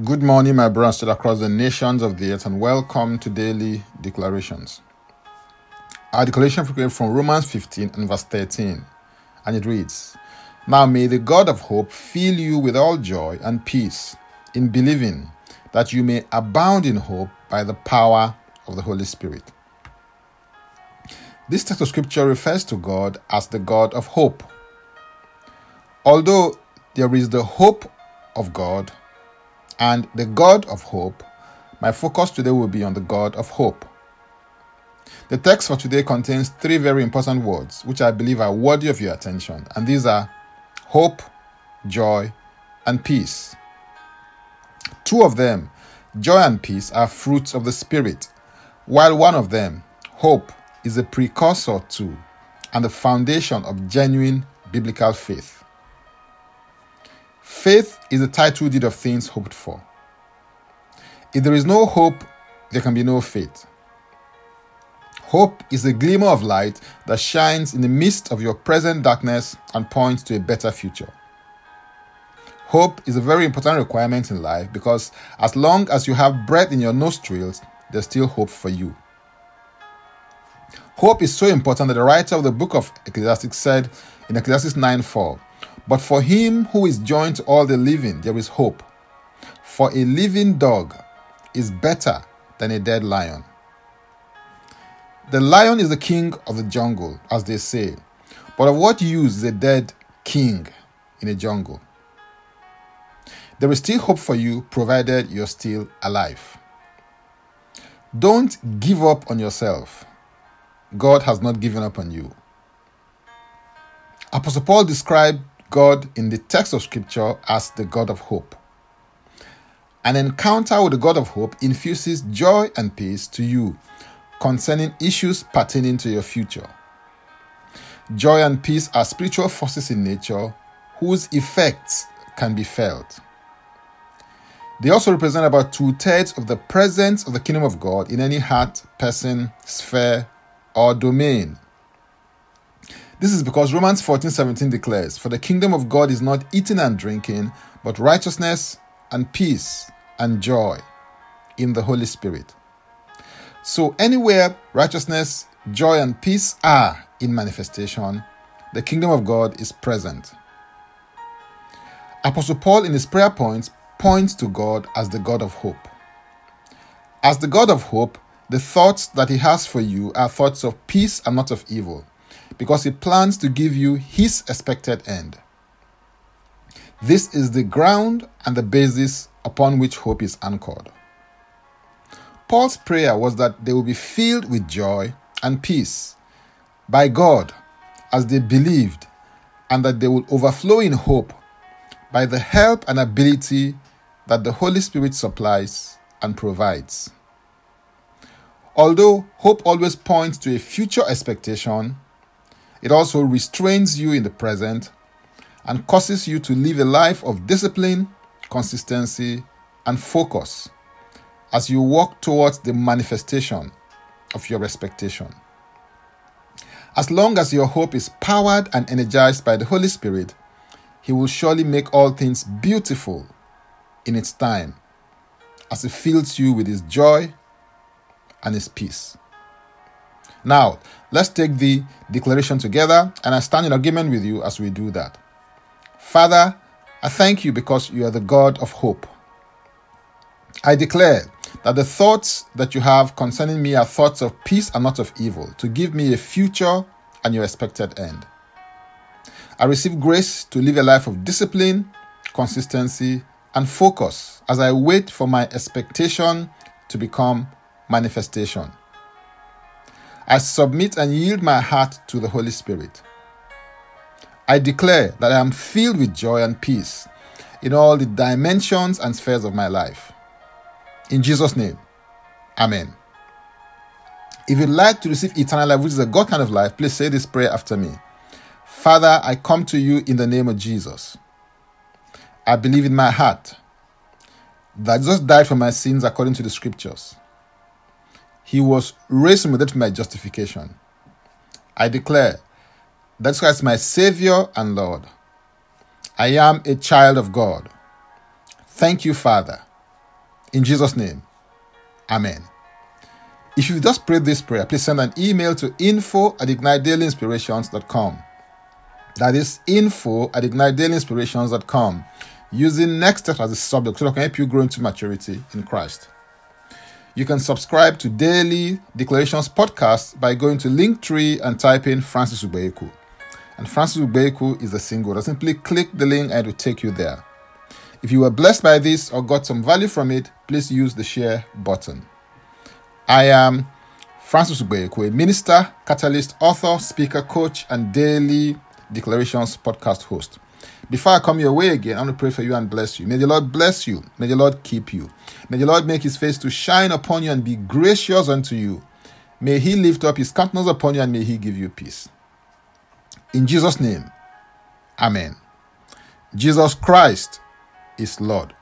Good morning, my brothers across the nations of the earth, and welcome to Daily Declarations. Our declaration from Romans 15 and verse 13, and it reads Now may the God of hope fill you with all joy and peace in believing, that you may abound in hope by the power of the Holy Spirit. This text of scripture refers to God as the God of hope. Although there is the hope of God, and the God of hope, my focus today will be on the God of hope. The text for today contains three very important words which I believe are worthy of your attention, and these are hope, joy, and peace. Two of them, joy and peace, are fruits of the Spirit, while one of them, hope, is a precursor to and the foundation of genuine biblical faith. Faith is the title deed of things hoped for. If there is no hope, there can be no faith. Hope is a glimmer of light that shines in the midst of your present darkness and points to a better future. Hope is a very important requirement in life because as long as you have breath in your nostrils, there's still hope for you. Hope is so important that the writer of the book of Ecclesiastes said in Ecclesiastes 9 4, but for him who is joined to all the living, there is hope. For a living dog is better than a dead lion. The lion is the king of the jungle, as they say. But of what use is a dead king in a jungle? There is still hope for you provided you're still alive. Don't give up on yourself. God has not given up on you. Apostle Paul described God in the text of Scripture as the God of hope. An encounter with the God of hope infuses joy and peace to you concerning issues pertaining to your future. Joy and peace are spiritual forces in nature whose effects can be felt. They also represent about two thirds of the presence of the kingdom of God in any heart, person, sphere, or domain. This is because Romans 14:17 declares, "For the kingdom of God is not eating and drinking, but righteousness and peace and joy in the Holy Spirit." So anywhere righteousness, joy and peace are in manifestation, the kingdom of God is present. Apostle Paul in his prayer points points to God as the God of hope. As the God of hope, the thoughts that he has for you are thoughts of peace and not of evil because He plans to give you His expected end. This is the ground and the basis upon which hope is anchored. Paul's prayer was that they will be filled with joy and peace by God as they believed, and that they will overflow in hope by the help and ability that the Holy Spirit supplies and provides. Although hope always points to a future expectation, it also restrains you in the present and causes you to live a life of discipline, consistency, and focus as you walk towards the manifestation of your expectation. As long as your hope is powered and energized by the Holy Spirit, He will surely make all things beautiful in its time as He fills you with His joy and His peace. Now, let's take the declaration together, and I stand in agreement with you as we do that. Father, I thank you because you are the God of hope. I declare that the thoughts that you have concerning me are thoughts of peace and not of evil, to give me a future and your expected end. I receive grace to live a life of discipline, consistency, and focus as I wait for my expectation to become manifestation. I submit and yield my heart to the Holy Spirit. I declare that I am filled with joy and peace in all the dimensions and spheres of my life. In Jesus' name, Amen. If you'd like to receive eternal life, which is a God kind of life, please say this prayer after me. Father, I come to you in the name of Jesus. I believe in my heart that Jesus died for my sins according to the scriptures. He was raised for my justification. I declare that Christ is my Savior and Lord. I am a child of God. Thank you, Father, In Jesus' name, Amen. If you've just prayed this prayer, please send an email to info at ignitedailyinspirations.com. That is info at ignitedailyinspirations.com using next step as a subject so that can help you grow into maturity in Christ. You can subscribe to Daily Declarations podcast by going to Linktree and type in Francis Ubeku. And Francis Ubeku is a single. Simply click the link and it will take you there. If you were blessed by this or got some value from it, please use the share button. I am Francis Ubeku, a minister, catalyst, author, speaker, coach, and daily declarations podcast host. Before I come your way again, I want to pray for you and bless you. May the Lord bless you. May the Lord keep you. May the Lord make his face to shine upon you and be gracious unto you. May he lift up his countenance upon you and may he give you peace. In Jesus' name, Amen. Jesus Christ is Lord.